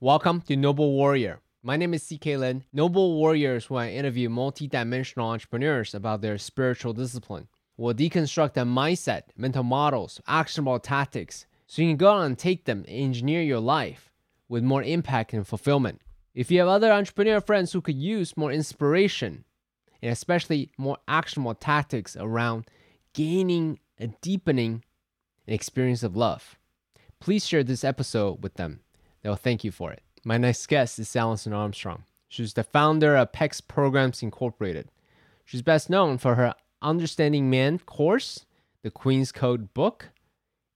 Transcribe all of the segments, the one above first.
Welcome to Noble Warrior. My name is CK Lin. Noble Warrior is where I interview multi-dimensional entrepreneurs about their spiritual discipline. We'll deconstruct their mindset, mental models, actionable tactics, so you can go out and take them and engineer your life with more impact and fulfillment. If you have other entrepreneur friends who could use more inspiration and especially more actionable tactics around gaining and deepening an experience of love, please share this episode with them. They'll thank you for it. My next guest is Alison Armstrong. She's the founder of PAX Programs Incorporated. She's best known for her Understanding Man course, the Queen's Code book,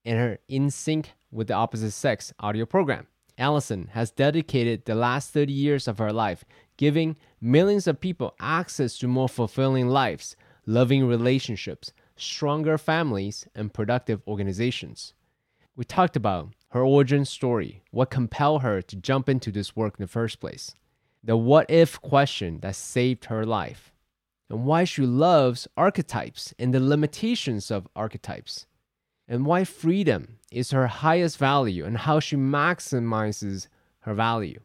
and her In Sync with the Opposite Sex audio program. Alison has dedicated the last 30 years of her life giving millions of people access to more fulfilling lives, loving relationships, stronger families, and productive organizations. We talked about her origin story, what compelled her to jump into this work in the first place, the what if question that saved her life, and why she loves archetypes and the limitations of archetypes, and why freedom is her highest value and how she maximizes her value.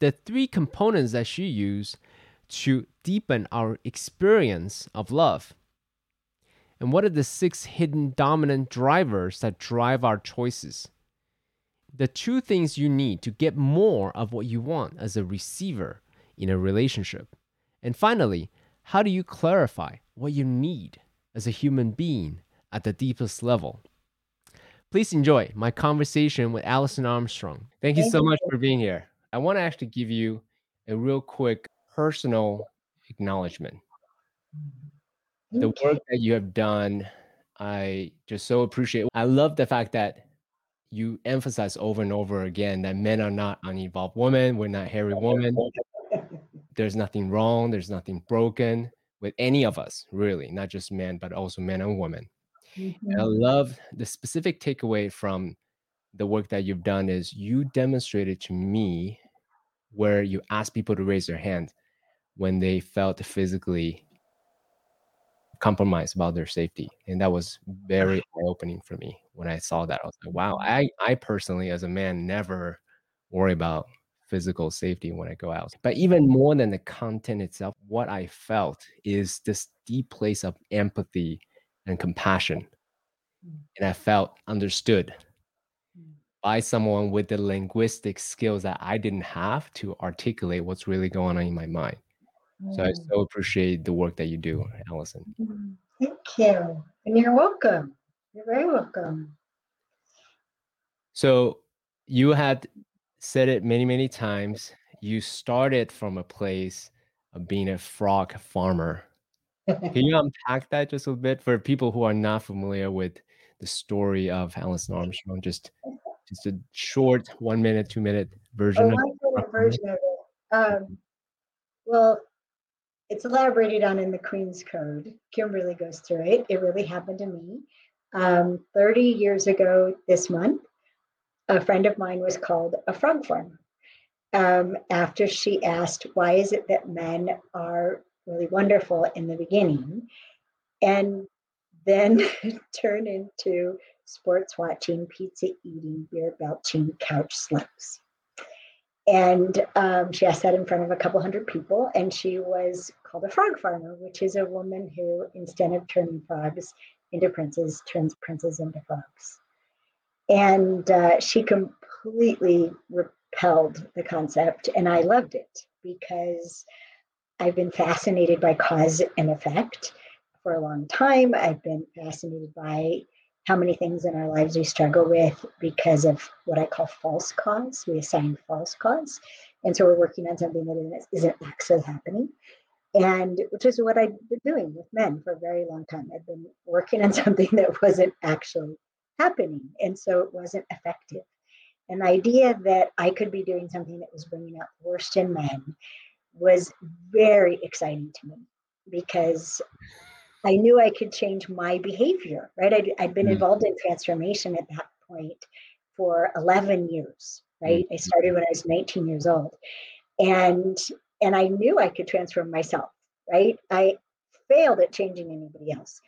The three components that she used to deepen our experience of love. And what are the six hidden dominant drivers that drive our choices? The two things you need to get more of what you want as a receiver in a relationship. And finally, how do you clarify what you need as a human being at the deepest level? Please enjoy my conversation with Alison Armstrong. Thank you so much for being here. I want to actually give you a real quick personal acknowledgement. The work that you have done, I just so appreciate. I love the fact that you emphasize over and over again that men are not unevolved women. We're not hairy women. There's nothing wrong. There's nothing broken with any of us, really, not just men, but also men and women. Mm-hmm. I love the specific takeaway from the work that you've done is you demonstrated to me where you asked people to raise their hand when they felt physically compromised about their safety and that was very eye-opening for me when i saw that. I was like mm-hmm. wow i i personally as a man never worry about physical safety when i go out. But even more than the content itself what i felt is this deep place of empathy and compassion. Mm. And i felt understood mm. by someone with the linguistic skills that I didn't have to articulate what's really going on in my mind. So I so appreciate the work that you do, Alison. Mm-hmm. Thank you. And you're welcome. You're very welcome. So you had said it many, many times. You started from a place of being a frog farmer. Can you unpack that just a bit for people who are not familiar with the story of Alison Armstrong? Just just a short one minute, two minute version. Oh, minute version of it. Um, well, it's elaborated on in the Queen's Code. Kimberly goes through it. It really happened to me. Um, 30 years ago this month, a friend of mine was called a frog farmer um, after she asked, Why is it that men are really wonderful in the beginning? And then turn into sports watching, pizza eating, beer belching, couch slumps. And um, she asked that in front of a couple hundred people, and she was called a frog farmer, which is a woman who, instead of turning frogs into princes, turns princes into frogs. And uh, she completely repelled the concept, and I loved it because I've been fascinated by cause and effect for a long time. I've been fascinated by how many things in our lives we struggle with because of what I call false cause. We assign false cause. And so we're working on something that isn't actually happening. And which is what I've been doing with men for a very long time. I've been working on something that wasn't actually happening. And so it wasn't effective. An idea that I could be doing something that was bringing out the worst in men was very exciting to me because I knew I could change my behavior, right? I'd, I'd been mm involved in transformation at that point for 11 years, right? mm I started when I was 19 years old. And and I knew I could transform myself, right? I failed at changing anybody else.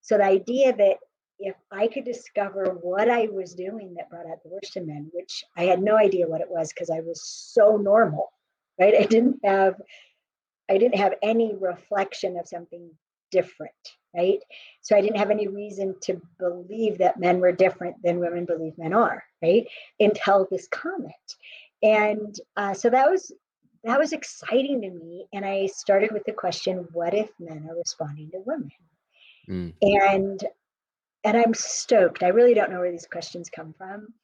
So the idea that if I could discover what I was doing that brought out the worst in men, which I had no idea what it was because I was so normal, right? I didn't have I didn't have any reflection of something different, right? So I didn't have any reason to believe that men were different than women believe men are, right? Until this comment. And uh, so that was that was exciting to me. And I started with the question, what if men are responding to women? Mm. And and I'm stoked. I really don't know where these questions come from.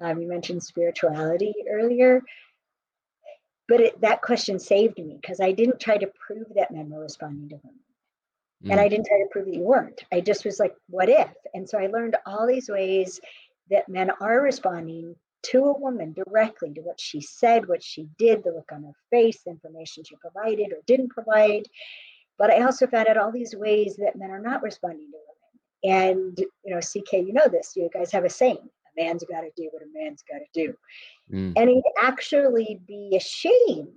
Um, you mentioned spirituality earlier, but it, that question saved me because I didn't try to prove that men were responding to women. Mm. And I didn't try to prove that you weren't. I just was like, what if? And so I learned all these ways that men are responding to a woman directly to what she said, what she did, the look on her face, the information she provided or didn't provide. But I also found out all these ways that men are not responding to women. And, you know, CK, you know this, you guys have a saying a man's got to do what a man's got to do. Mm. And he'd actually be ashamed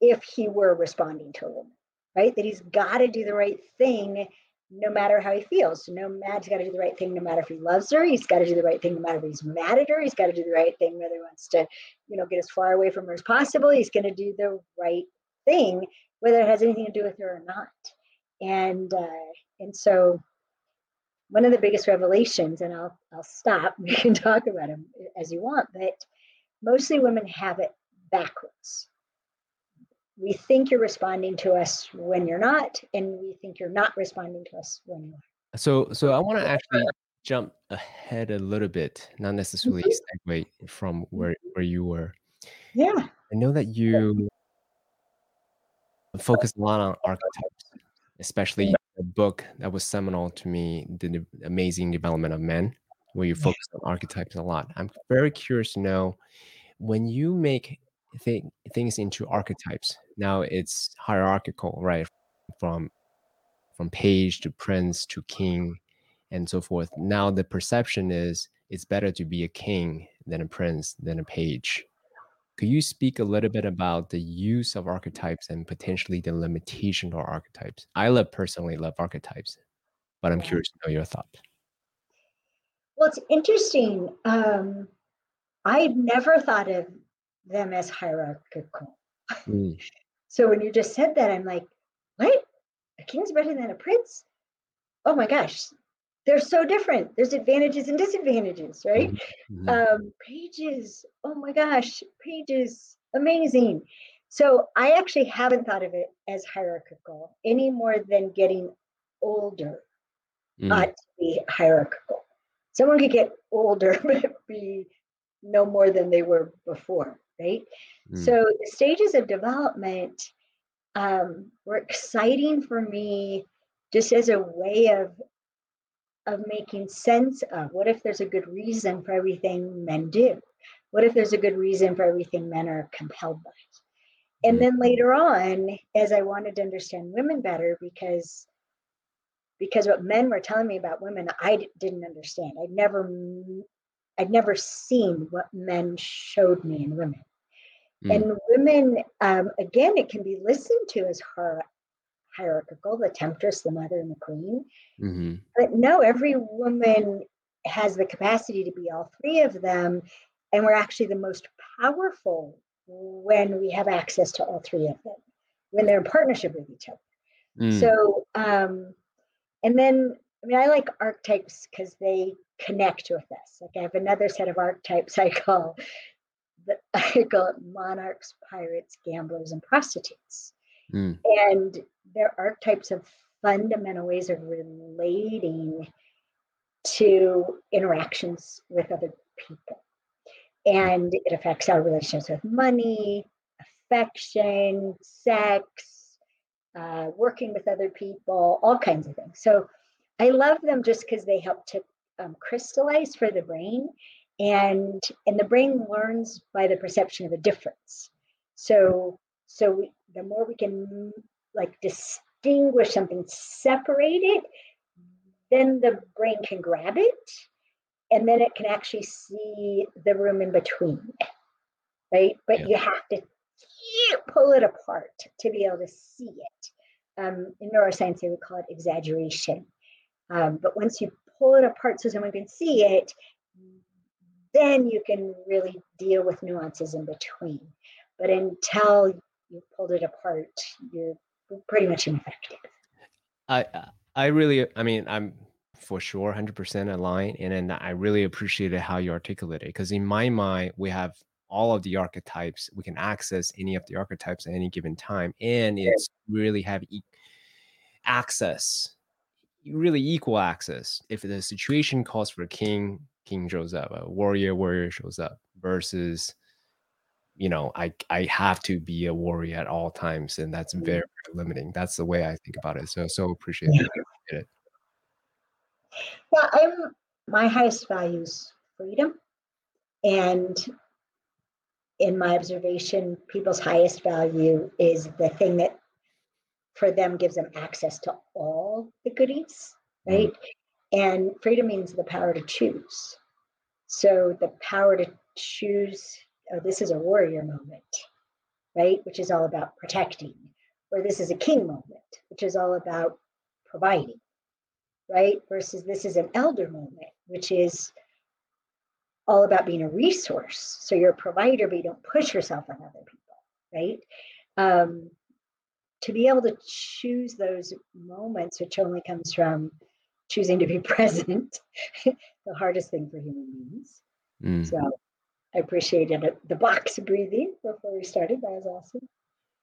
if he were responding to a woman, right? That he's got to do the right thing no matter how he feels. No matter he's got to do the right thing no matter if he loves her. He's got to do the right thing no matter if he's mad at her. He's got to do the right thing whether he wants to, you know, get as far away from her as possible. He's going to do the right thing whether it has anything to do with her or not. And uh, and so one of the biggest revelations, and I'll I'll stop. We can talk about them as you want, but mostly women have it backwards. We think you're responding to us when you're not, and we think you're not responding to us when you are. So so I want to actually jump ahead a little bit, not necessarily mm-hmm. segue from where where you were. Yeah. I know that you focus a lot on archetypes, especially a book that was seminal to me, The Amazing Development of Men, where you focus on archetypes a lot. I'm very curious to know when you make th- things into archetypes. Now it's hierarchical, right? From from page to prince to king and so forth. Now the perception is it's better to be a king than a prince than a page. Could you speak a little bit about the use of archetypes and potentially the limitation of archetypes? I love personally love archetypes, but I'm curious to know your thought. Well, it's interesting. Um, I've never thought of them as hierarchical. Mm. so when you just said that, I'm like, what? A king's better than a prince? Oh my gosh, they're so different. There's advantages and disadvantages, right? Mm-hmm. mm-hmm. Um, pages, oh my gosh, pages, amazing. So I actually haven't thought of it as hierarchical any more than getting older mm. ought to be hierarchical. Someone could get older but be no more than they were before, right? Mm. So the stages of development um, were exciting for me just as a way of of making sense of what if there's a good reason for everything men do? What if there's a good reason for everything men are compelled by? And then later on, as I wanted to understand women better, because because what men were telling me about women, I didn't understand. I'd never I'd never seen what men showed me in women. Mm. And women, um, again, it can be listened to as her hierarchical the temptress, the mother, and the queen. Mm-hmm. But no, every woman has the capacity to be all three of them. And we're actually the most powerful when we have access to all three of them, when they're in partnership with each other. Mm. So, um, and then, I mean, I like archetypes because they connect with us. Like I have another set of archetypes I call the, I call it monarchs, pirates, gamblers, and prostitutes. Mm. And there are types of fundamental ways of relating to interactions with other people. And it affects our relationships with money, affection, sex, uh, working with other people, all kinds of things. So I love them just because they help to um, crystallize for the brain. And, and the brain learns by the perception of a difference. So, so we, the more we can like distinguish something, separate it, then the brain can grab it and then it can actually see the room in between, right? But yeah. you have to pull it apart to be able to see it. Um, in neuroscience, they would call it exaggeration. Um, but once you pull it apart so someone can see it, then you can really deal with nuances in between. But until you pulled it apart, you're pretty much ineffective. I I really I mean I'm for sure 100% aligned and then I really appreciated how you articulated it because in my mind we have all of the archetypes we can access any of the archetypes at any given time and it's really have e- access really equal access if the situation calls for a king king shows up a warrior warrior shows up versus you know i i have to be a warrior at all times and that's mm-hmm. very, very limiting. That's the way i think about it so so appreciate it. Yeah i'm my highest values freedom and in my observation people's highest value is the thing that for them gives them access to all the goodies right? Mm-hmm. and freedom means the power to choose so the power to choose oh, this is a warrior moment, right? Which is all about protecting, or this is a king moment, which is all about providing, right? Versus this is an elder moment, which is all about being a resource. So you're a provider, but you don't push yourself on other people, right? Um, to be able to choose those moments, which only comes from choosing to be present, the hardest thing for human beings. Mm. So I appreciated it. the box breathing before we started. That was awesome.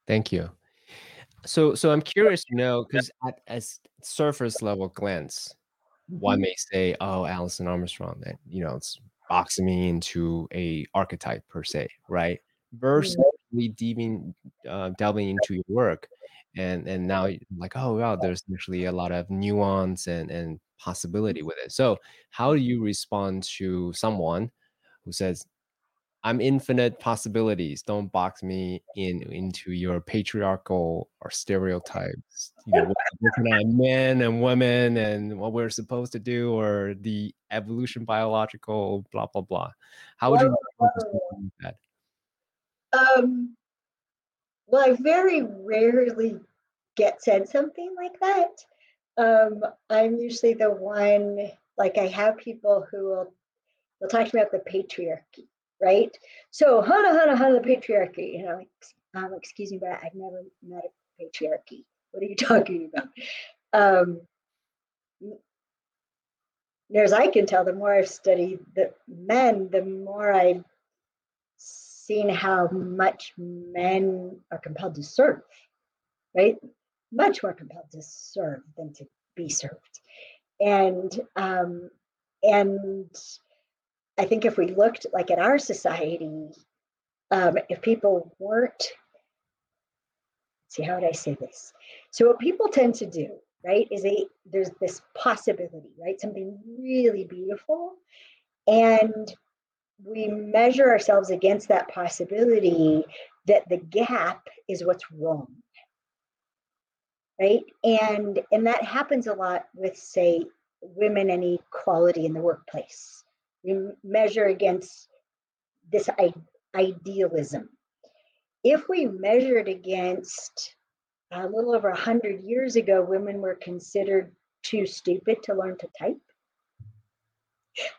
Thank you. So, so I'm curious to know because at as surface level glance, mm-hmm. one may say, "Oh, Alison Armstrong," that you know, it's boxing me into a archetype per se, right? Versus mm-hmm. we delving, uh, delving into your work, and and now like, oh wow, there's actually a lot of nuance and and possibility with it. So, how do you respond to someone who says, I'm infinite possibilities. Don't box me in into your patriarchal or stereotypes. You know, looking at men and women and what we're supposed to do, or the evolution biological blah blah blah. How would you respond to that? Um, well, I very rarely get said something like that. Um, I'm usually the one like I have people who will will talk to me about the patriarchy right? So Hana Hana Hana the patriarchy. You know, um, excuse me, but I've never met a patriarchy. What are you talking about? Um, as I can tell, the more I've studied the men, the more I've seen how much men are compelled to serve, right? Much more compelled to serve than to be served. And um, and I think if we looked like at our society, um, if people weren't, see, how would I say this? So, what people tend to do, right, is they, there's this possibility, right, something really beautiful, and we measure ourselves against that possibility that the gap is what's wrong right and and that happens a lot with say women and equality in the workplace we measure against this idealism. If we measured against a little over 100 years ago, women were considered too stupid to learn to type.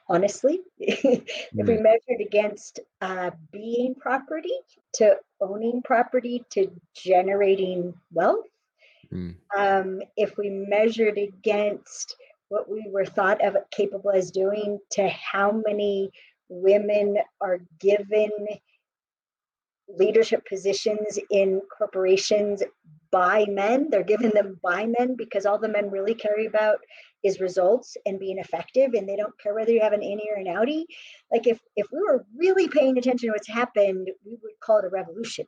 Honestly, if we mm. measured against uh, being property to owning property to generating wealth, mm. um, if we measured against what we were thought of capable as doing to how many women are given leadership positions in corporations by men. They're given them by men because all the men really care about is results and being effective and they don't care whether you have an innie or an outie. Like if if we were really paying attention to what's happened we would call it a revolution.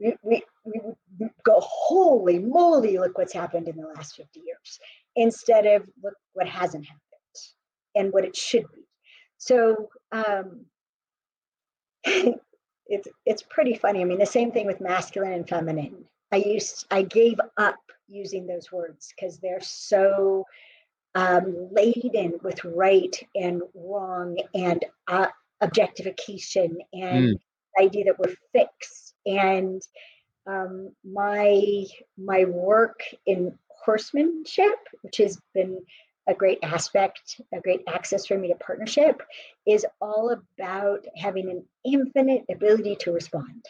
We, we, we would go holy moly look what's happened in the last 50 years instead of look what hasn't happened and what it should be. So um, it's it's pretty funny. I mean, the same thing with masculine and feminine. I used I gave up using those words because they're so um, laden with right and wrong and uh, objectification and mm. the idea that we're fixed. And um, my my work in horsemanship, which has been a great aspect, a great access for me to partnership is all about having an infinite ability to respond.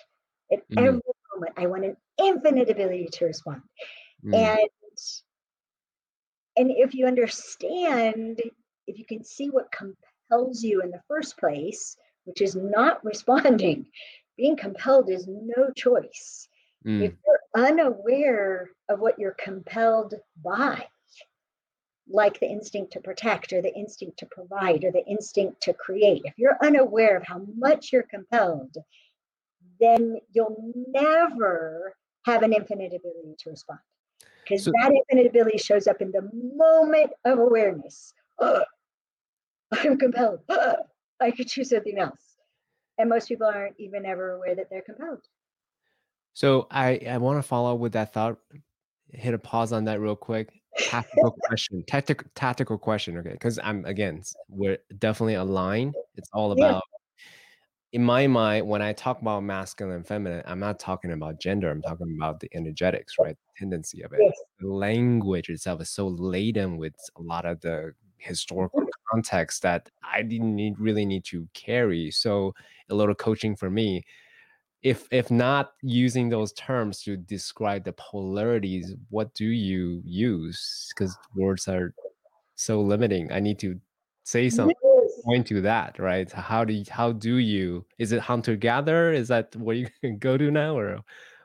At mm. every moment, I want an infinite ability to respond. Mm. And and if you understand, if you can see what compels you in the first place, which is not responding, being compelled is no choice. Mm. If you're unaware of what you're compelled by, like the instinct to protect or the instinct to provide or the instinct to create, if you're unaware of how much you're compelled, then you'll never have an infinite ability to respond. Because so, that infinite ability shows up in the moment of awareness. I'm compelled. I could choose something else. And most people aren't even ever aware that they're compelled. So I, I want to follow up with that thought. Hit a pause on that real quick. Tactical question, tactical tactical question. Okay, because I'm again, we're definitely aligned. It's all about. Yeah. In my mind, when I talk about masculine and feminine, I'm not talking about gender. I'm talking about the energetics, right? The tendency of it. Yes. The language itself is so laden with a lot of the historical mm. context that I didn't need, really need to carry. So a little coaching for me if if not using those terms to describe the polarities what do you use? Because words are so limiting. I need to say something yes. point to that right? How do you, how do you is it hunter gatherer is that what you can go to now or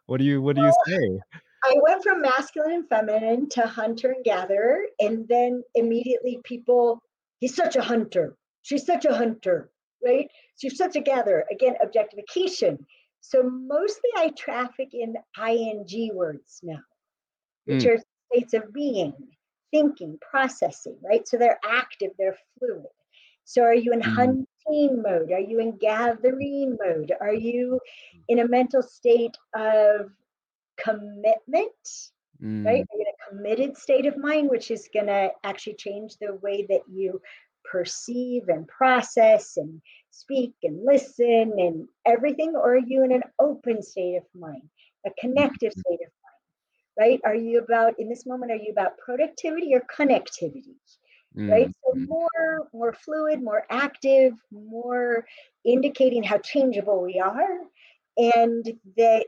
what do you what do you say? I went from masculine and feminine to hunter and gatherer and then immediately people he's such a hunter. She's such a hunter right? She's such a gatherer. Again objectification so mostly I traffic in ing words now, which mm. are states of being, thinking, processing, right? So they're active, they're fluid. So are you in mm. hunting mode? Are you in gathering mode? Are you in a mental state of commitment? Mm. Right? Are you in a committed state of mind, which is going to actually change the way that you perceive and process and speak and listen and everything? Or are you in an open state of mind, a connective mm-hmm. state of mind? Right? Are you about, in this moment, are you about productivity or connectivity? Right? So mm-hmm. more, more fluid, more active, more indicating how changeable we are. And that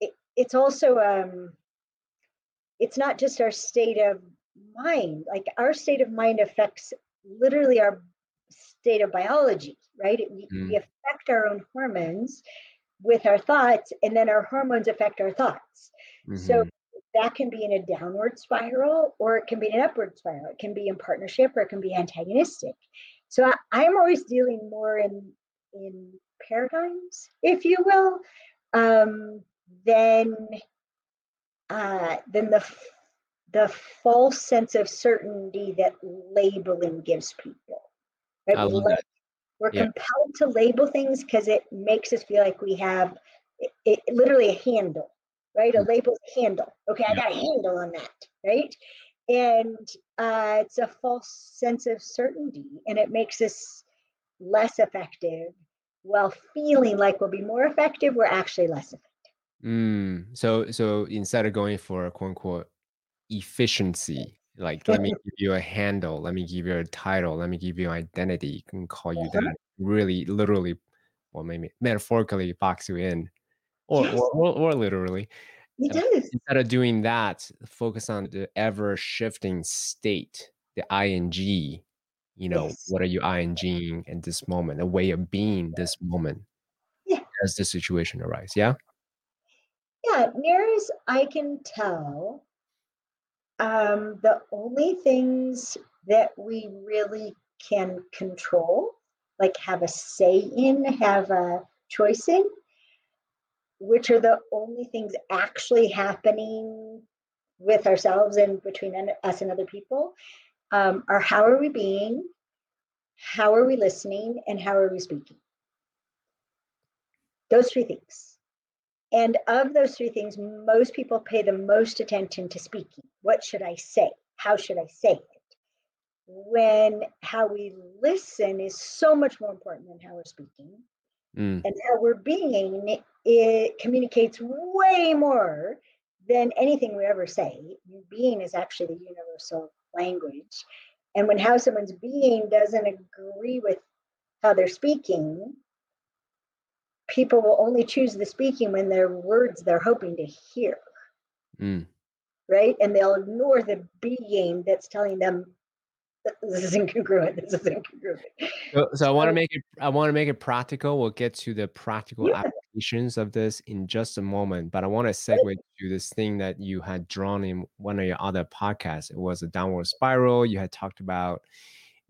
it, it's also um it's not just our state of mind like our state of mind affects literally our state of biology right we, mm. we affect our own hormones with our thoughts and then our hormones affect our thoughts mm-hmm. so that can be in a downward spiral or it can be an upward spiral it can be in partnership or it can be antagonistic so I, i'm always dealing more in in paradigms if you will um, than uh, than the the false sense of certainty that labeling gives people. Right? I love that. We're yeah. compelled to label things because it makes us feel like we have it, it literally a handle, right? A mm. label handle. Okay, I got a handle on that, right? And uh, it's a false sense of certainty, and it makes us less effective while feeling like we'll be more effective. We're actually less effective. Mm, so, so instead of going for a quote unquote efficiency. Like, let me give you a handle, let me give you a title, let me give you identity. You can call you that. Really, literally, well, maybe metaphorically box you in, or yes. or, or, or, literally. It uh, does. Instead of doing that, focus on the ever shifting state, the ing. You know, yes. what are you ing in this moment? A way of being this moment yeah. as the situation arises. Yeah. Yeah, near as I can tell, um, the only things that we really can control, like have a say in, have a choice in, which are the only things actually happening with ourselves and between us and other people, um, are how are we being, how are we listening, and how are we speaking. Those three things. And of those three things, most people pay the most attention to speaking. What should I say? How should I say it? When how we listen is so much more important than how we're speaking. Mm. And how we're being, it communicates way more than anything we ever say. Being is actually the universal language. And when how someone's being doesn't agree with how they're speaking, people will only choose the speaking when their words they're hoping to hear. Mm. Right? And they'll ignore the being that's telling them this is incongruent. This is incongruent. So, so I want to make it. I want to make it practical. We'll get to the practical Yeah. applications of this in just a moment. But I want to segue to this thing that you had drawn in one of your other podcasts. It was a downward spiral. You had talked about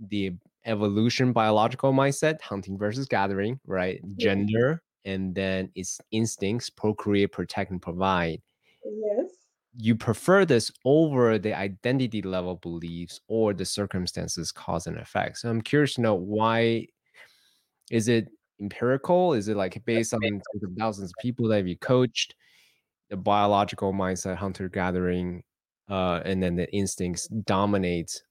the evolution biological mindset, hunting versus gathering, right? Yeah. Gender, and then its instincts, procreate, protect, and provide Yes. You prefer this over the identity level beliefs or the circumstances cause and effect. So i'm curious to know why is it empirical? Is it like based on thousands of people that you coached the biological mindset hunter gathering uh, and then the instincts dominate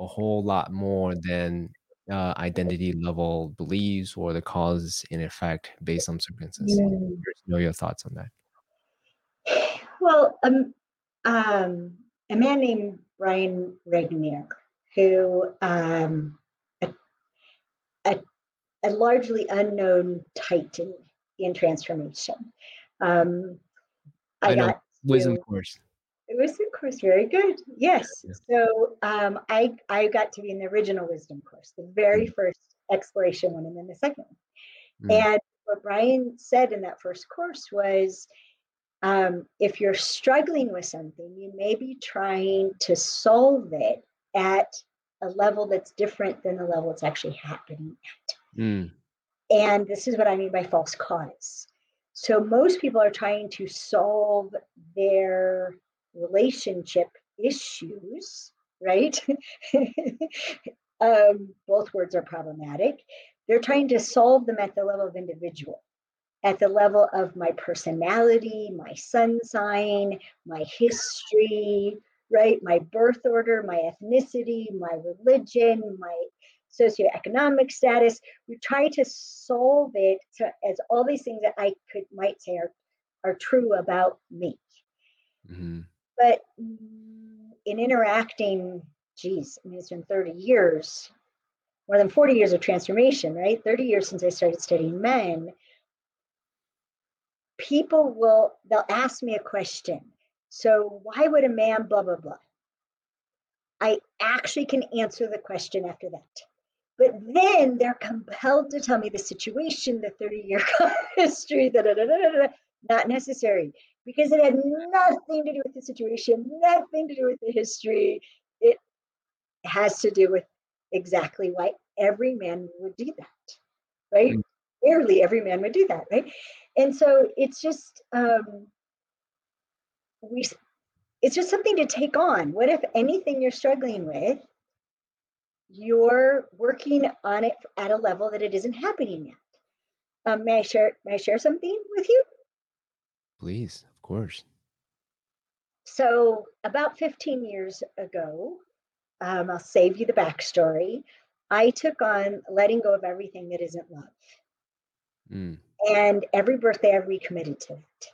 a whole lot more than uh, identity level beliefs or the cause and effect based on circumstances? To know your thoughts on that. Well, um, um, a man named Brian Regnier, who um, a, a, a largely unknown titan in transformation. Um, I, I know. got wisdom to- course it was of course very good. Yes. Yeah. So um, I I got to be in the original wisdom course, the very first exploration one, and then the second one. Mm. And what Brian said in that first course was um, if you're struggling with something, you may be trying to solve it at a level that's different than the level it's actually happening at. Mm. And this is what I mean by false cause. So most people are trying to solve their relationship issues, right? um, both words are problematic. They're trying to solve them at the level of individual, at the level of my personality, my sun sign, my history, right? My birth order, my ethnicity, my religion, my socioeconomic status. We try to solve it to, as all these things that I could might say are, are true about me. Mhm. But in interacting, geez, I mean, it's been 30 years, more than 40 years of transformation, right? 30 years since I started studying men. People will, they'll ask me a question. So, why would a man blah, blah, blah? I actually can answer the question after that. But then they're compelled to tell me the situation, the 30 year history, da, da, da, da, da, da. not necessary because it had nothing to do with the situation, nothing to do with the history. It has to do with exactly why every man would do that, right? Hmm. Barely every man would do that, right? And so it's just um, we. It's just something to take on. What if anything you're struggling with, you're working on it at a level that it isn't happening yet? Um, may I share? May I share something with you? Please, of course. So, about 15 years ago, um, I'll save you the backstory. I took on letting go of everything that isn't love. Mm. And every birthday, I recommitted to it.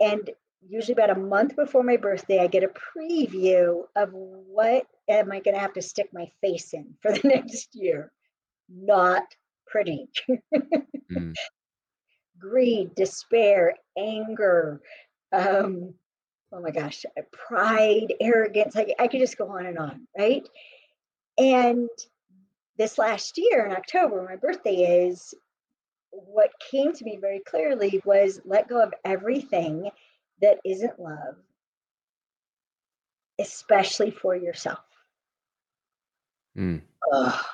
And usually, about a month before my birthday, I get a preview of what am I going to have to stick my face in for the next year. Not pretty. Mm. greed, despair, anger, um, oh my gosh, uh, pride, arrogance. I, I could just go on and on, right? And this last year in October, my birthday is, what came to me very clearly was let go of everything that isn't love, especially for yourself. Mm. Ugh,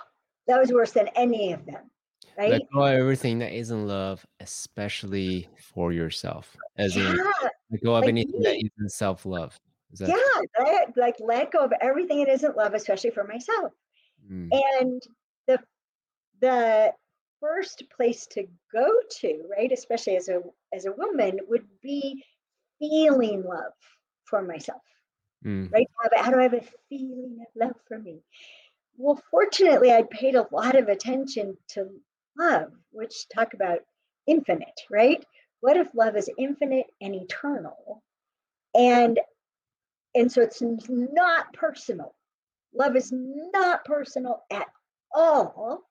that was worse than any of them, right? Let go of everything that isn't love, especially for yourself. As in, yeah, let go of like anything that isn't self love. Is that yeah, let, like let go of everything that isn't love, especially for myself. Mm. and the the first place to go to right especially as a as a woman would be feeling love for myself Mm. right how, how do i have a feeling of love for me well fortunately i paid a lot of attention to love which talk about infinite right what if love is infinite and eternal And and so it's not personal. Love is not personal at all.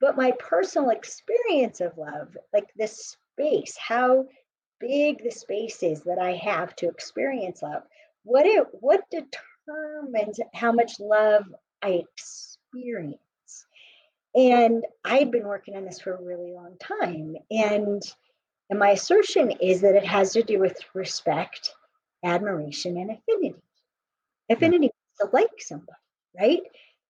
But my personal experience of love, like this space, how big the space is that I have to experience love, what it what determines how much love I experience. And I've been working on this for a really long time. And, and my assertion is that it has to do with respect, admiration, and affinity. Affinity to like somebody, right?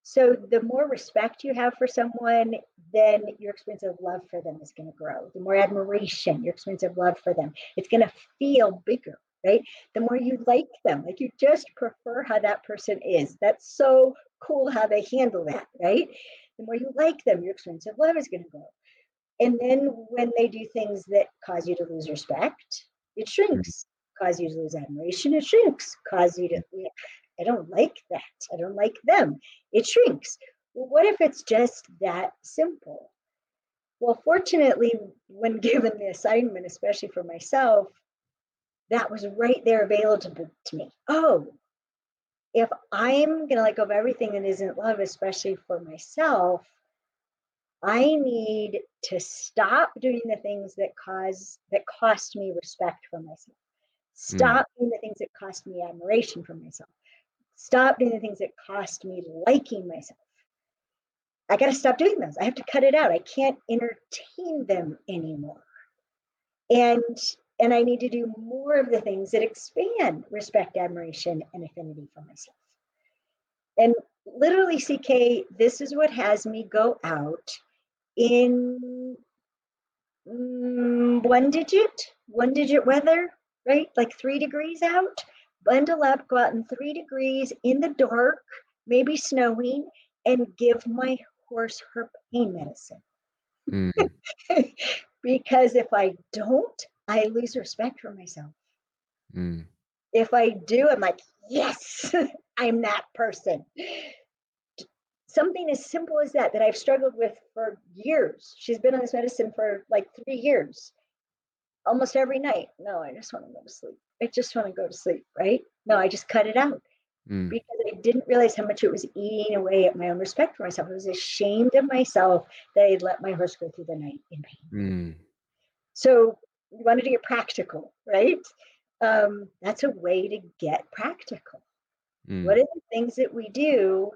So the more respect you have for someone, then your experience of love for them is going to grow. The more admiration, your experience of love for them, it's going to feel bigger, right? The more you like them, like you just prefer how that person is. That's so cool how they handle that, right? The more you like them, your experience of love is going to grow. And then when they do things that cause you to lose respect, it shrinks. Mm-hmm. Cause you to lose admiration, it shrinks. Cause you to, I don't like that. I don't like them. It shrinks. Well, what if it's just that simple? Well, fortunately, when given the assignment, especially for myself, that was right there available to me. Oh, if I'm going to let go of everything that isn't love, especially for myself, I need to stop doing the things that cause that cost me respect for myself. Stop mm. doing the things that cost me admiration for myself. Stop doing the things that cost me liking myself. I got to stop doing those. I have to cut it out. I can't entertain them anymore. And and I need to do more of the things that expand respect, admiration, and affinity for myself. And literally, CK, this is what has me go out in mm, one digit, one digit weather, right? Like three degrees out bundle up, go out in three degrees in the dark, maybe snowing, and give my horse her pain medicine. Mm. because if I don't, I lose respect for myself. Mm. If I do, I'm like, yes, I'm that person. Something as simple as that, that I've struggled with for years. She's been on this medicine for like three years, almost every night. No, I just want to go to sleep. I just want to go to sleep, right? No, I just cut it out mm. because I didn't realize how much it was eating away at my own respect for myself. I was ashamed of myself that I'd let my horse go through the night in pain. Mm. So we wanted to get practical, right? Um, that's a way to get practical. Mm. What are the things that we do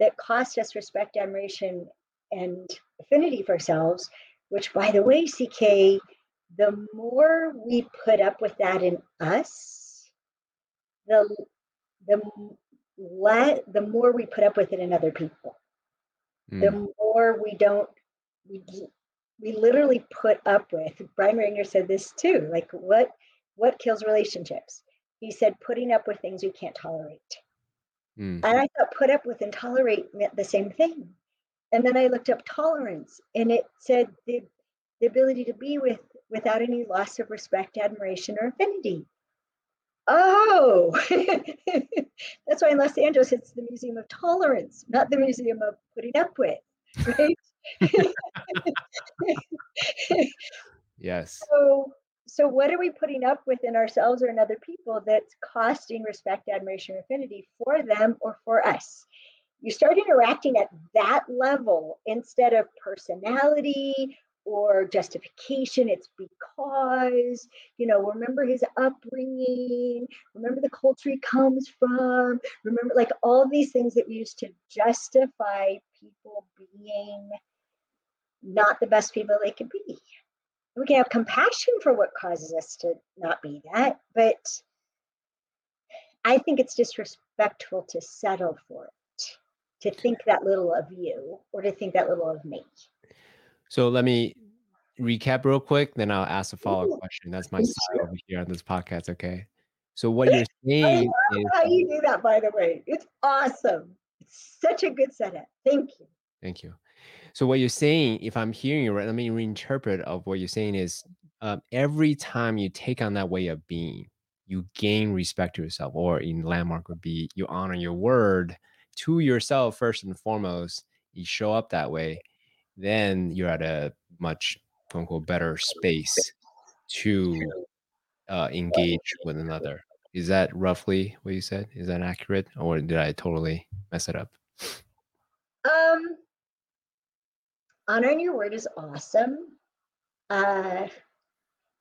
that cost us respect, admiration, and affinity for ourselves? Which, by the way, CK, the more we put up with that in us, the the let the more we put up with it in other people. Mm. The more we don't we we literally put up with. Brian Regnier said this too. Like what what kills relationships? He said putting up with things you can't tolerate. Mm. And I thought put up with and tolerate meant the same thing. And then I looked up tolerance and it said the, the ability to be with without any loss of respect, admiration, or affinity. Oh, that's why in Los Angeles it's the Museum of Tolerance, not the Museum of Putting Up With, right? yes. So, so what are we putting up with in ourselves or in other people that's costing respect, admiration, or affinity for them or for us? You start interacting at that level instead of personality or justification. It's because, you know, remember his upbringing, remember the culture he comes from, remember like all these things that we use to justify people being not the best people they could be. We can have compassion for what causes us to not be that, but I think it's disrespectful to settle for it, to think that little of you or to think that little of me. So let me recap real quick, then I'll ask a follow up question. That's my style over here on this podcast. Okay. So what you're saying is how you do that, by the way. It's awesome. It's such a good setup. Thank you. Thank you. So what you're saying, if I'm hearing you right, let me reinterpret of what you're saying is um, every time you take on that way of being, you gain respect to yourself, or in landmark would be you honor your word to yourself first and foremost. You show up that way, then you're at a much quote unquote better space to uh, engage with another. Is that roughly what you said? Is that accurate, or did I totally mess it up? Um, honoring your word is awesome. Uh,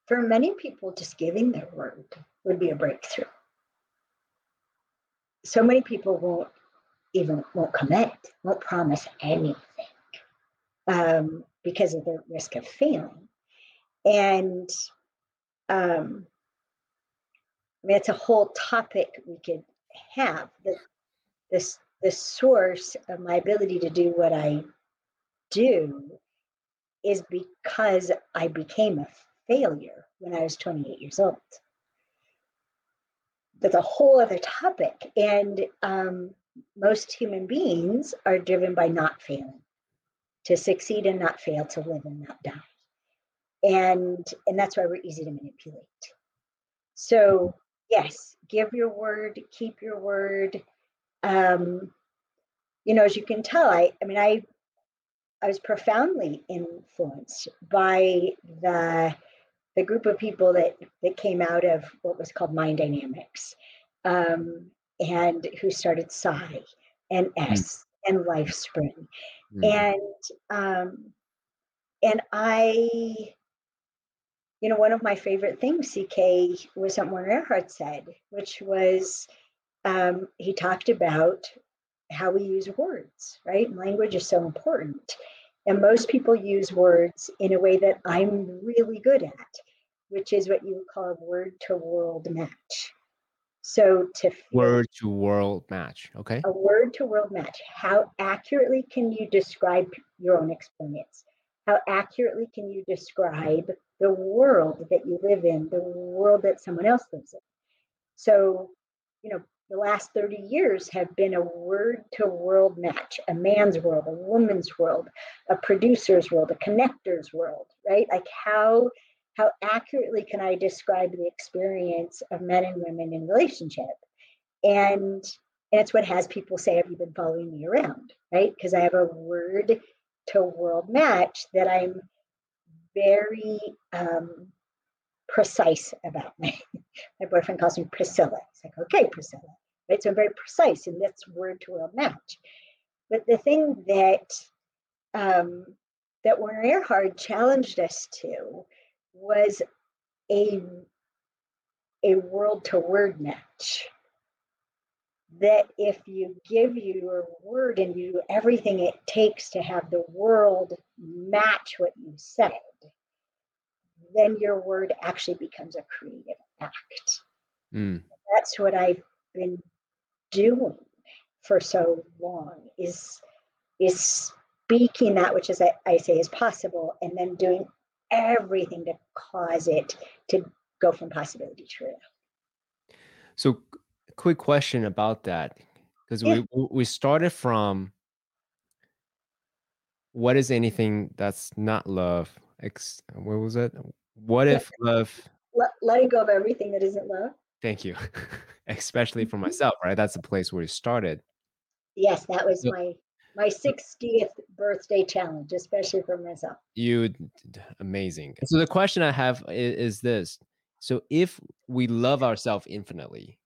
for many people, just giving their word would be a breakthrough. So many people won't even won't commit, won't promise anything um, because of the risk of failing. And um, I mean, it's a whole topic we could have. The, this the source of my ability to do what I do is because I became a failure when I was 28 years old. That's a whole other topic. And um, most human beings are driven by not failing to succeed and not fail, to live and not die. And, and that's why we're easy to manipulate. So, yes, give your word, keep your word. Um, you know, as you can tell, I, I mean, I, I was profoundly influenced by the the group of people that that came out of what was called mind dynamics um, and who started psi and s mm. and lifespring mm. and um, and i you know one of my favorite things ck was something erhard said which was um, he talked about how we use words right language is so important and most people use words in a way that I'm really good at, which is what you would call a word to world match. So to word to world match, okay? A word to world match. How accurately can you describe your own experience? How accurately can you describe the world that you live in, the world that someone else lives in? So, you know, the last 30 years have been a word to world match a man's world a woman's world a producer's world a connector's world right like how how accurately can i describe the experience of men and women in relationship and and it's what has people say have you been following me around right because i have a word to world match that i'm very um, precise about me. My boyfriend calls me Priscilla. It's like, okay, Priscilla. Right? So I'm very precise in this word to world match. But the thing that um, that Werner Erhard challenged us to was a a world to word match. That if you give your word and you do everything it takes to have the world match what you said, then your word actually becomes a creative act. Mm. That's what I've been doing for so long is is speaking that which is I, I say is possible and then doing everything to cause it to go from possibility to real. So quick question about that because yeah. we we started from what is anything that's not love Ex- what was it what if love? Let, letting go of everything that isn't love. Thank you. Especially for mm-hmm. myself, right? That's the place where it started. Yes, that was my my 60th birthday challenge, especially for myself. You amazing. So the question I have is, is this. So if we love ourselves infinitely,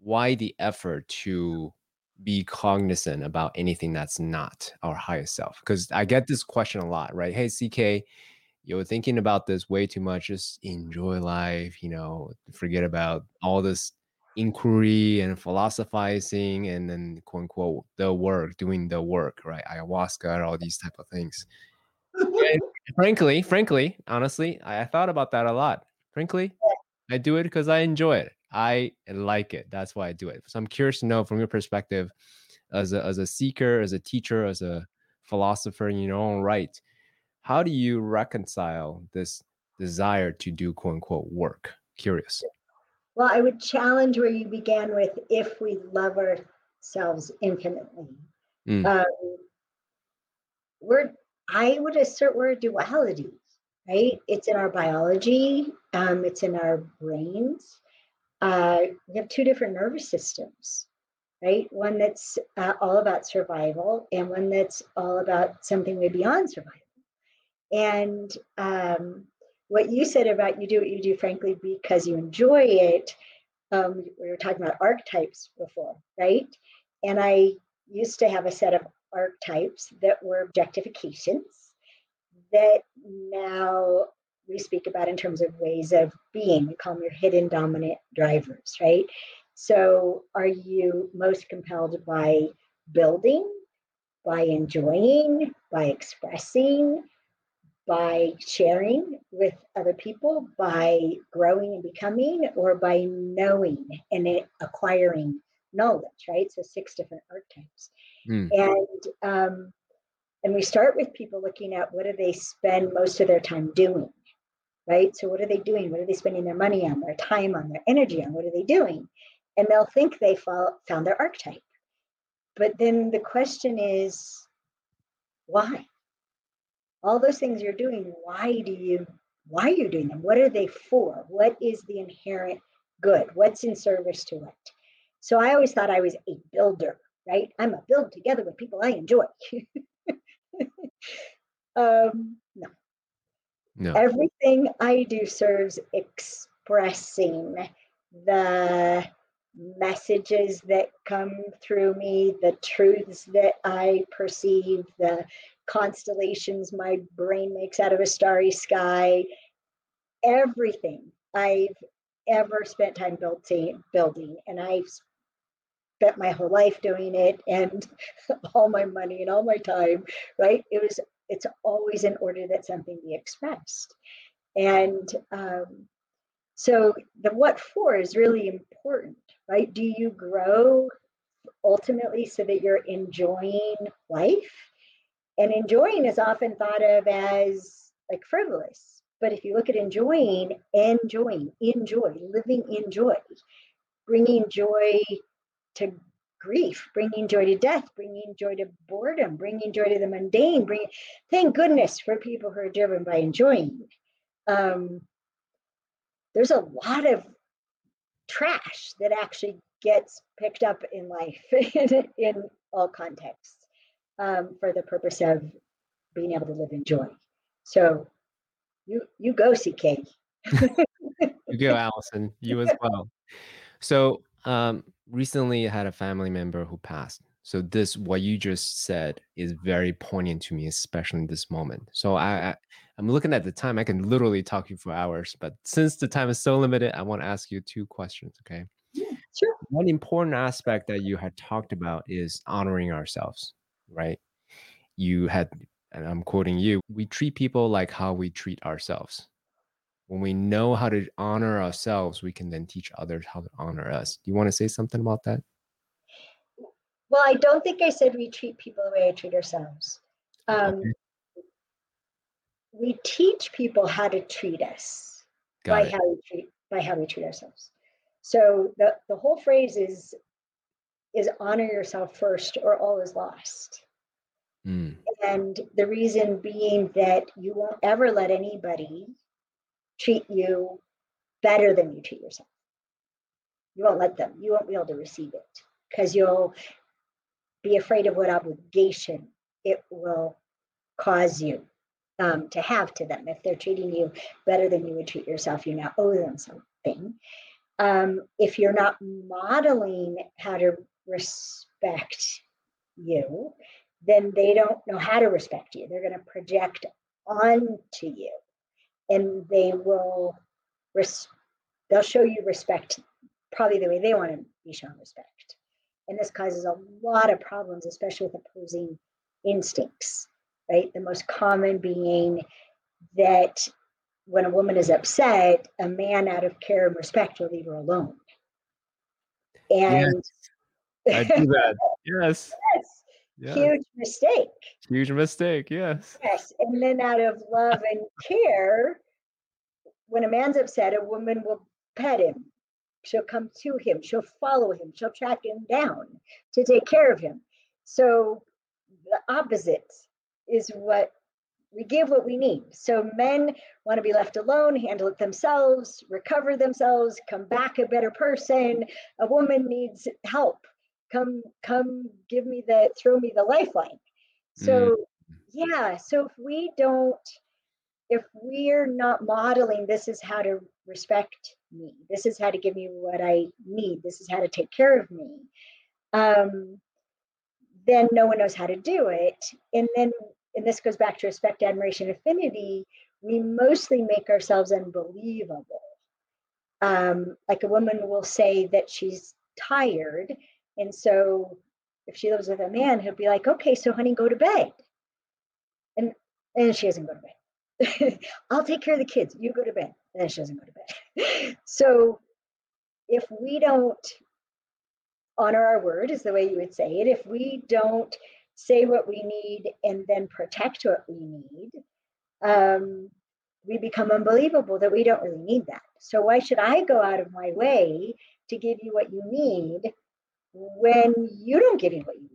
why the effort to be cognizant about anything that's not our highest self? Because I get this question a lot, right? Hey, CK, you're thinking about this way too much. Just enjoy life, you know, forget about all this inquiry and philosophizing and then quote unquote the work, doing the work, right? Ayahuasca, all these type of things. frankly, frankly, honestly, I, I thought about that a lot. Frankly, I do it because I enjoy it. I like it. That's why I do it. So I'm curious to know from your perspective, as a as a seeker, as a teacher, as a philosopher in your own right, how do you reconcile this desire to do quote unquote work? Curious. Well, I would challenge where you began with if we love ourselves infinitely. Mm. Um, we're, I would assert we're a duality, right? It's in our biology, um, it's in our brains. Uh, we have two different nervous systems, right? One that's uh, all about survival, and one that's all about something way beyond survival. And um, what you said about you do what you do, frankly, because you enjoy it, um, we were talking about archetypes before, right? And I used to have a set of archetypes that were objectifications that now we speak about in terms of ways of being. We call them your hidden dominant drivers, right? So, are you most compelled by building, by enjoying, by expressing, by sharing with other people, by growing and becoming, or by knowing and acquiring knowledge, right? So, six different archetypes. Mm. And um, and we start with people looking at what do they spend most of their time doing, right? So, what are they doing? What are they spending their money on, their time on, their energy on? What are they doing? And they'll think they found their archetype. But then the question is, why? All those things you're doing, why do you, why are you doing them? What are they for? What is the inherent good? What's in service to it? So I always thought I was a builder, right? I'm a build together with people I enjoy. um, no. No. Everything I do serves expressing the messages that come through me, the truths that I perceive, the constellations my brain makes out of a starry sky, everything I've ever spent time building, building, and I've spent my whole life doing it, and all my money and all my time. Right? It was. It's always in order that something be expressed, and um, so the what for is really important right? Do you grow ultimately so that you're enjoying life? And enjoying is often thought of as like frivolous. But if you look at enjoying, enjoying, enjoy, living in joy, bringing joy to grief, bringing joy to death, bringing joy to boredom, bringing joy to the mundane. Thank goodness for people who are driven by enjoying. Um, there's a lot of trash that actually gets picked up in life in, in all contexts um, for the purpose of being able to live in joy. So you you go, CK. you go, Alison. You as well. So um, recently, I had a family member who passed. So this, what you just said, is very poignant to me, especially in this moment. So I, I I'm looking at the time. I can literally talk you for hours, but since the time is so limited, I want to ask you two questions. Okay. Yeah, sure. One important aspect that you had talked about is honoring ourselves, right? You had, and I'm quoting you, we treat people like how we treat ourselves. When we know how to honor ourselves, we can then teach others how to honor us. Do you want to say something about that? Well, I don't think I said we treat people the way I treat ourselves. Um, okay we teach people how to treat us Got by it. how we treat by how we treat ourselves. So the, the whole phrase is is honor yourself first or all is lost. Mm. And the reason being that you won't ever let anybody treat you better than you treat yourself. You won't let them. You won't be able to receive it because you'll be afraid of what obligation it will cause you um, to have to them. If they're treating you better than you would treat yourself, you now owe them something. Um, if you're not modeling how to respect you, then they don't know how to respect you. They're going to project onto you, and they will res- they'll show you respect probably the way they want to be shown respect. And this causes a lot of problems, especially with opposing instincts right? The most common being that when a woman is upset, a man out of care and respect will leave her alone. And I do that. yes. yes. yes. Huge mistake. Huge mistake, yes. Yes. And then out of love and care, when a man's upset, a woman will pet him. She'll come to him. She'll follow him. She'll track him down to take care of him. So the opposite is what we give what we need. So men want to be left alone, handle it themselves, recover themselves, come back a better person. A woman needs help. Come, come, give me the, throw me the lifeline. So, mm. yeah. So if we don't, if we're not modeling this is how to respect me. This is how to give me what I need. This is how to take care of me. Um, then no one knows how to do it. And then, and this goes back to respect, admiration, affinity. We mostly make ourselves unbelievable. Um, like a woman will say that she's tired. And so if she lives with a man, he'll be like, okay, so honey, go to bed. And and she doesn't go to bed. I'll take care of the kids. You go to bed. And she doesn't go to bed. so if we don't honor our word, is the way you would say it, if we don't say what we need and then protect what we need, um, we become unbelievable that we don't really need that. So why should I go out of my way to give you what you need when you don't get me what you need?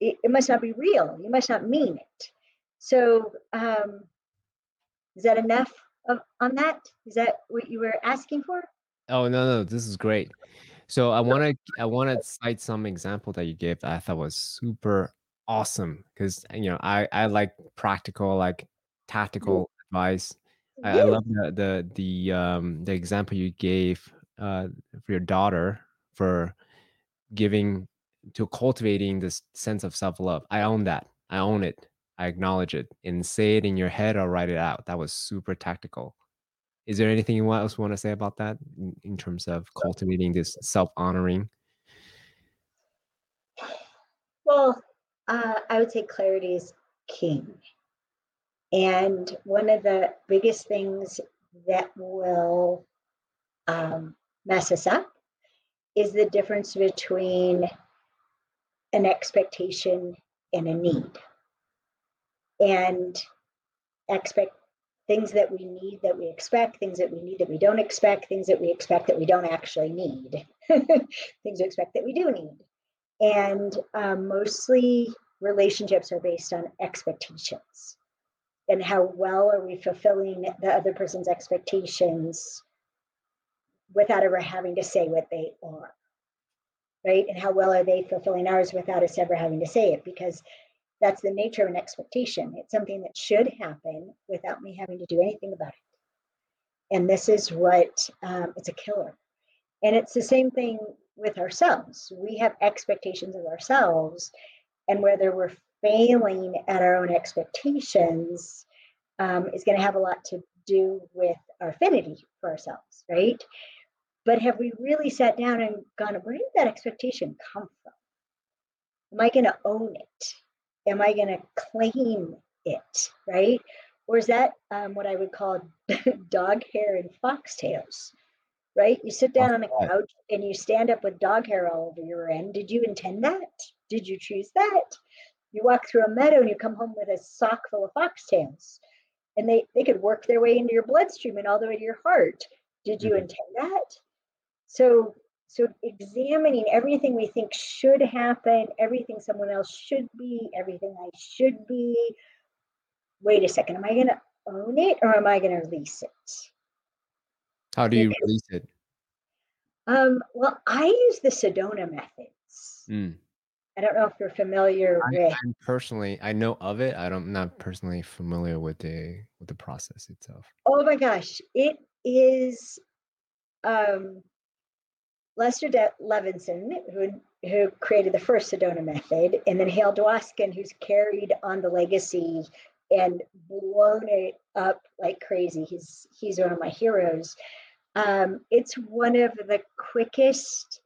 It, it must not be real. You must not mean it. So um, is that enough of, on that? Is that what you were asking for? Oh no, no, this is great. So I want to I want to cite some example that you gave that I thought was super awesome because you know I I like practical like tactical advice. I, I love the the the um the example you gave uh for your daughter for giving to cultivating this sense of self love. I own that. I own it. I acknowledge it and say it in your head or write it out. That was super tactical. Is there anything you else want to say about that in, in terms of cultivating this self honoring? Well, uh, I would say clarity is king. And one of the biggest things that will um, mess us up is the difference between an expectation and a need. And expect things that we need that we expect, things that we need that we don't expect, things that we expect that we don't actually need, things we expect that we do need. And um, mostly relationships are based on expectations and how well are we fulfilling the other person's expectations without ever having to say what they are right? And how well are they fulfilling ours without us ever having to say it? Because that's the nature of an expectation. It's something that should happen without me having to do anything about it. And this is what um, it's a killer. And it's the same thing with ourselves. We have expectations of ourselves and whether we're failing at our own expectations um, is going to have a lot to do with our affinity for ourselves right but have we really sat down and gone, where did that expectation come from? Am I going to own it? Am I going to claim it? Right? Or is that um, what I would call dog hair and foxtails? Right? You sit down on a couch and you stand up with dog hair all over your end. Did you intend that? Did you choose that? You walk through a meadow and you come home with a sock full of foxtails. And they, they could work their way into your bloodstream and all the way to your heart. Did you mm-hmm. intend that? So so examining everything we think should happen, everything someone else should be, everything I should be. Wait a second, am I going to own it or am I going to release it? How do you because, release it? Um, well, I use the Sedona methods. Mm. I don't know if you're familiar I, with. I'm personally, I know of it. I don't, I'm not personally familiar with the with the process itself. Oh my gosh, it is. Um, Lester De- Levenson, who, who created the first Sedona method, and then Hale Dwoskin, who's carried on the legacy and blown it up like crazy. He's he's one of my heroes. Um, it's one of the quickest,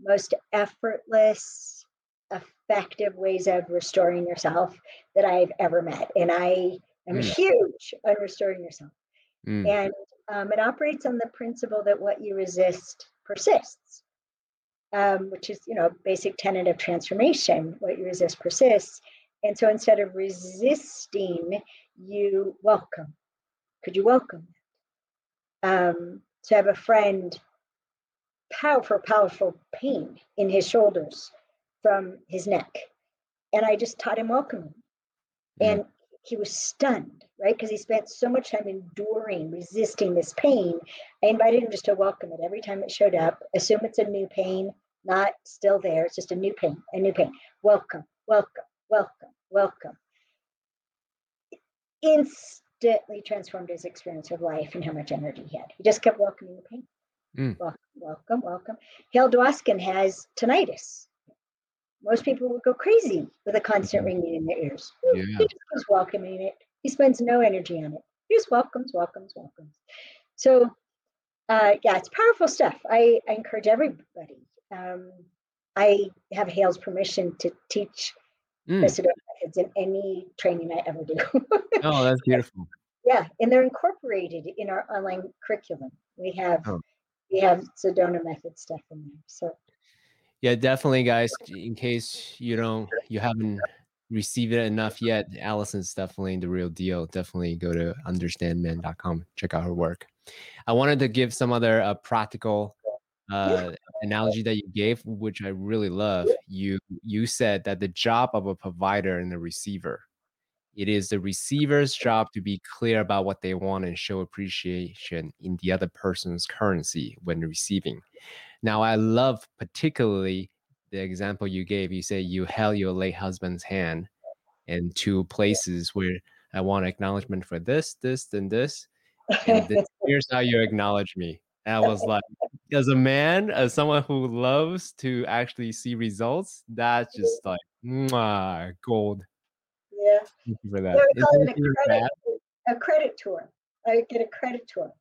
most effortless, effective ways of restoring yourself that I've ever met, and I am mm. huge on restoring yourself. Mm. And um, it operates on the principle that what you resist persists, um, which is, you know, basic tenet of transformation. What you resist persists. And so instead of resisting, you welcome. Could you welcome Um, I have a friend, powerful, powerful pain in his shoulders from his neck. And I just taught him welcoming. Mm-hmm. And he was stunned, right? Because he spent so much time enduring, resisting this pain. I invited him just to welcome it every time it showed up. Assume it's a new pain, not still there. It's just a new pain, a new pain. Welcome, welcome, welcome, welcome. Instantly transformed his experience of life and how much energy he had. He just kept welcoming the pain. Mm. Welcome, welcome, welcome. Hale Dwoskin has tinnitus. Most people would go crazy with a constant ringing in their ears. Yeah. He just welcoming it. He spends no energy on it. He just welcomes, welcomes, welcomes. So, uh, yeah, it's powerful stuff. I, I encourage everybody. Um, I have Hale's permission to teach Mm. the Sedona methods in any training I ever do. Oh, that's beautiful. yeah, and they're incorporated in our online curriculum. We have Oh. we have Sedona method stuff in there. So Yeah, definitely, guys. In case you don't, you haven't received it enough yet, Alison's definitely the real deal. Definitely go to understandmen.com, check out her work. I wanted to give some other uh, practical uh, analogy that you gave, which I really love. You you said that the job of a provider and the receiver, it is the receiver's job to be clear about what they want and show appreciation in the other person's currency when receiving. Now, I love particularly the example you gave. You say you held your late husband's hand in two places where I want acknowledgement for this, this, and this. And this, here's how you acknowledge me. And I was like, as a man, as someone who loves to actually see results, that's mm-hmm. just like mwah, gold. yeah, Thank you for that. So we Is call there it anything a credit, a credit tour. I get a credit tour.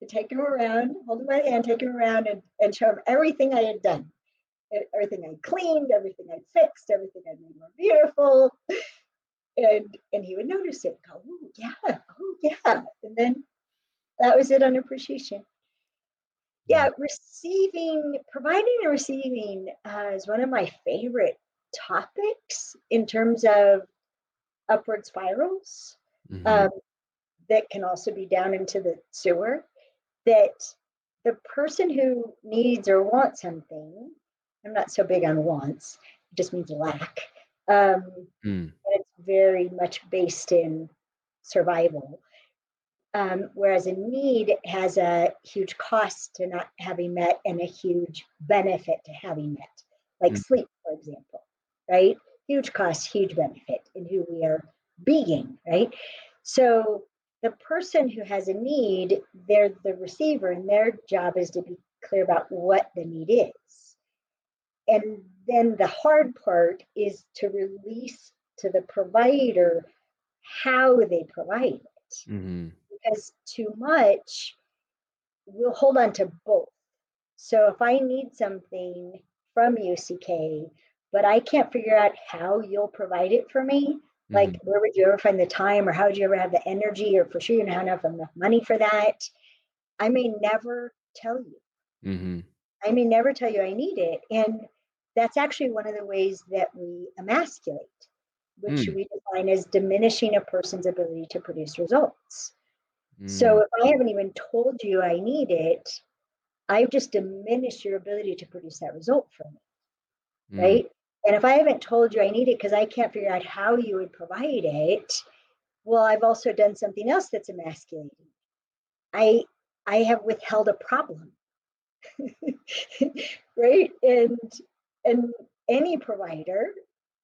To take him around, hold him by the hand, take him around, and, and show him everything I had done, everything I cleaned, everything I fixed, everything I made more beautiful, and and he would notice it. Go, oh yeah, oh yeah, and then that was it on appreciation. Yeah, receiving, providing and receiving uh, is one of my favorite topics in terms of upward spirals Mhm. um, that can also be down into the sewer. That the person who needs or wants something, I'm not so big on wants, it just means lack. Um, Mm. it's very much based in survival. Um, whereas a need has a huge cost to not having met and a huge benefit to having met, like Mm. sleep, for example, right? Huge cost, huge benefit in who we are being, right? So the person who has a need, they're the receiver, and their job is to be clear about what the need is. And then the hard part is to release to the provider how they provide it Mhm. because too much we'll hold on to both so if i need something from you CK, but i can't figure out how you'll provide it for me like Mhm. where would you ever find the time or how would you ever have the energy or for sure you don't have enough money for that i may never tell you Mhm. I may never tell you I need it. And that's actually one of the ways that we emasculate, which Mm. we define as diminishing a person's ability to produce results. Mm. So if I haven't even told you I need it, I've just diminished your ability to produce that result for me, Mm. right? And if I haven't told you I need it because I can't figure out how you would provide it, well, I've also done something else that's emasculating. I I have withheld a problem. right? And and any provider,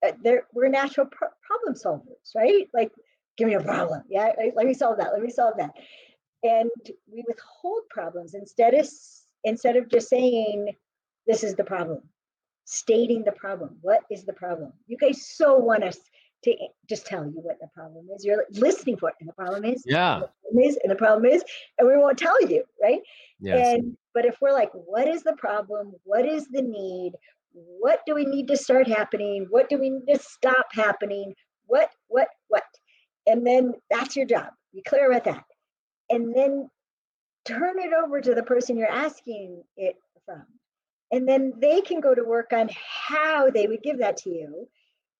uh, they're, we're natural pro- problem solvers, right? Like, give me a problem, yeah, let me solve that, let me solve that, and we withhold problems instead of instead of just saying this is the problem, stating the problem. What is the problem? You guys so want us to just tell you what the problem is. You're listening for it, and the problem is, Yeah. and the problem is, and the problem is, and we won't tell you, right? Yes. And but if we're like, what is the problem? What is the need? What do we need to start happening? What do we need to stop happening? What, what, what? And then that's your job. Be clear about that. And then turn it over to the person you're asking it from. And then they can go to work on how they would give that to you,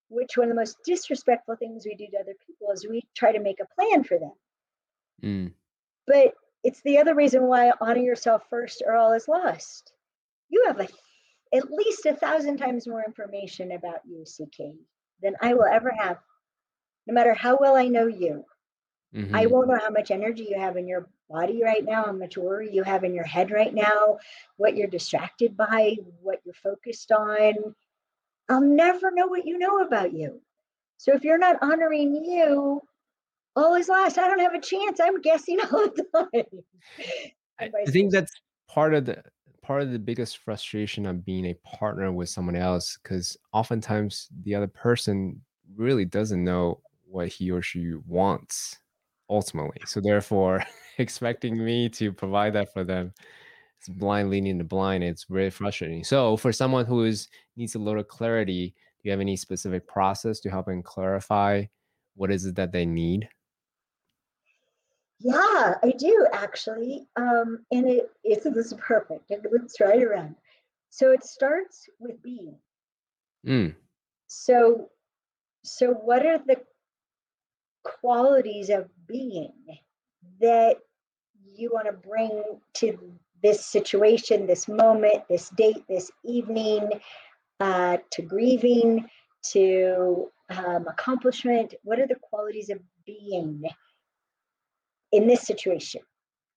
which one of the most disrespectful things we do to other people is we try to make a plan for them. Mm. But it's the other reason why honor yourself first or all is lost. You have a, at least a thousand times more information about you, CK, than I will ever have. No matter how well I know you, I Mhm. won't know how much energy you have in your body right now, how much worry you have in your head right now, what you're distracted by, what you're focused on. I'll never know what you know about you. So if you're not honoring you, all is lost. I don't have a chance. I'm guessing all the time. I, I think that's part of the part of the biggest frustration of being a partner with someone else because oftentimes the other person really doesn't know what he or she wants ultimately so therefore expecting me to provide that for them it's blind leading the blind it's very frustrating so for someone who is needs a little clarity do you have any specific process to help them clarify what is it that they need yeah, I do actually. Um, and it, it's this is perfect. It's right around. So it starts with being. Mm. So, so what are the qualities of being that you want to bring to this situation, this moment, this date, this evening, uh, to grieving, to um, accomplishment? What are the qualities of being in this situation?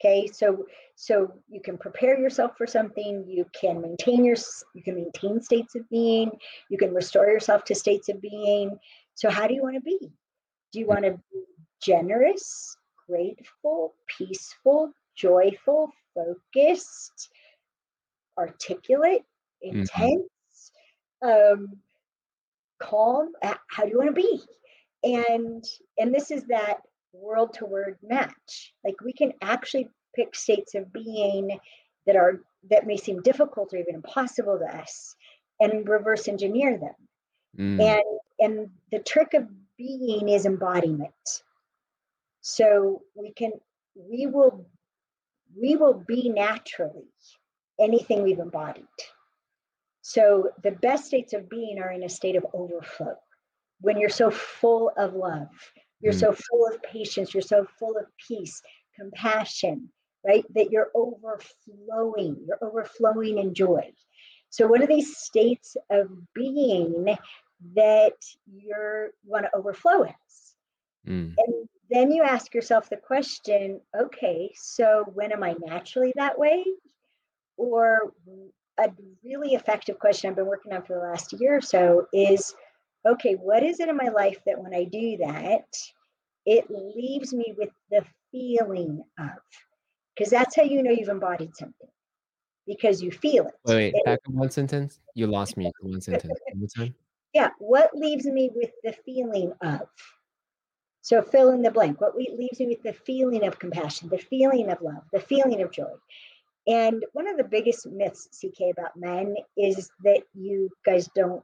Okay so so you can prepare yourself for something you can maintain your you can maintain states of being you can restore yourself to states of being. So how do you want to be do you want to be generous grateful peaceful joyful focused articulate mm-hmm. intense mm-hmm. um, calm how do you want to be and and this is that world to word match. Like we can actually pick states of being that are that may seem difficult or even impossible to us and reverse engineer them. Mm. And and the trick of being is embodiment. So we can we will we will be naturally anything we've embodied. So the best states of being are in a state of overflow. When you're so full of love, you're mm. so full of patience. You're so full of peace, compassion, right? That you're overflowing. You're overflowing in joy. So, what are these states of being that you're want to overflow as? Mm. And then you ask yourself the question okay, so when am I naturally that way? Or a really effective question I've been working on for the last year or so is okay, what is it in my life that when I do that, it leaves me with the feeling of, because that's how you know you've embodied something, because you feel it. Wait, wait, it, back in one sentence. You lost me one sentence. One time. Yeah, what leaves me with the feeling of? So fill in the blank. What leaves me with the feeling of compassion, the feeling of love, the feeling of joy. And one of the biggest myths, CK, about men is that you guys don't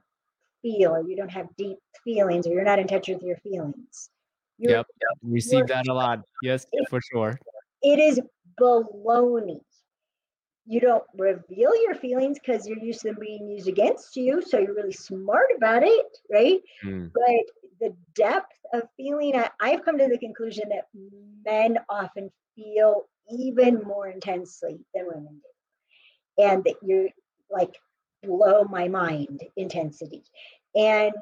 feel or you don't have deep feelings or you're not in touch with your feelings. You're, yep, yep. receive that a lot. Yes, for sure. It is baloney. You don't reveal your feelings because you're used to them being used against you. So you're really smart about it, right? Mm. But the depth of feeling, I, I've come to the conclusion that men often feel even more intensely than women do. And that you're like blow my mind intensity. And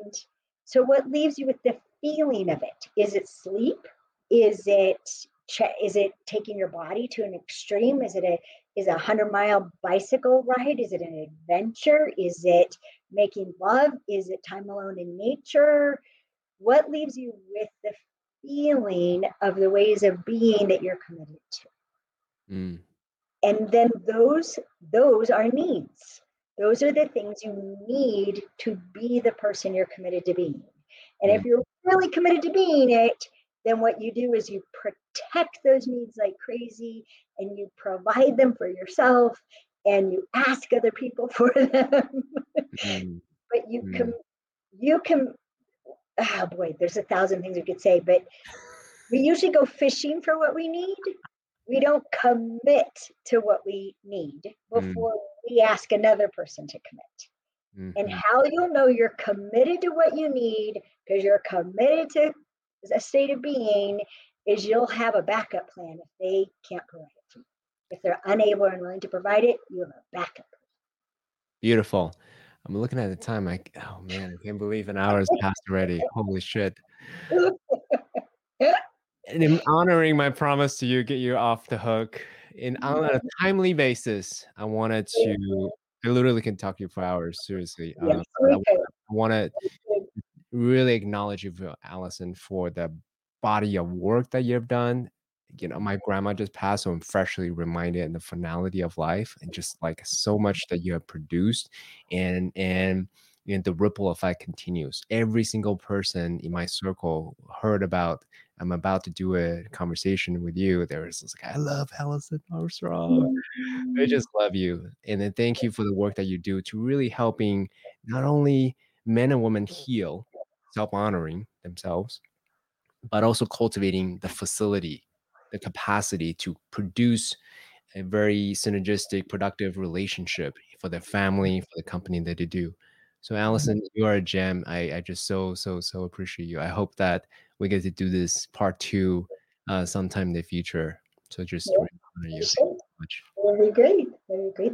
so, what leaves you with the feeling of it? Is it sleep? Is it is it taking your body to an extreme? Is it a is a hundred mile bicycle ride? Is it an adventure? Is it making love? Is it time alone in nature? What leaves you with the feeling of the ways of being that you're committed to? Mm. And then those those are needs. Those are the things you need to be the person you're committed to being. And if mm. you're really committed to being it, then what you do is you protect those needs like crazy and you provide them for yourself and you ask other people for them. Mm. but you mm. can, you can, oh boy, there's a thousand things we could say, but we usually go fishing for what we need we don't commit to what we need mm. before mm. we ask another person to commit. Mm-hmm. And how you'll know you're committed to what you need because you're committed to a state of being is you'll have a backup plan if they can't provide it. If they're unable and willing to provide it, you have a backup. Beautiful. I'm looking at the time. I oh man, I can't believe an hour has passed already. Holy shit. and in honoring my promise to you, get you off the hook in on a mm-hmm. timely basis. I wanted to. I literally can talk to you for hours. Seriously, yes, I, I want to really acknowledge you, Alison, for the body of work that you've done. You know, my mm-hmm. grandma just passed, so I'm freshly reminded in the finality of life and just like so mm-hmm. much that you have produced and and and the ripple effect continues. Every single person in my circle heard about I'm about to do a conversation with you. There was like, I love Alison Armstrong. I Mm. Mm-hmm. just love you. And then thank you for the work that you do to really helping not only men and women heal, self-honoring themselves, but also cultivating the facility, the capacity to produce a very synergistic, productive relationship for their family, for the company that they do. So. Alison, you are a gem. I, I just so, so, so appreciate you. I hope that we get to do this part two uh, sometime in the future. So, just Yeah, really honor you. Thank you sure. so much. Very great. Very great.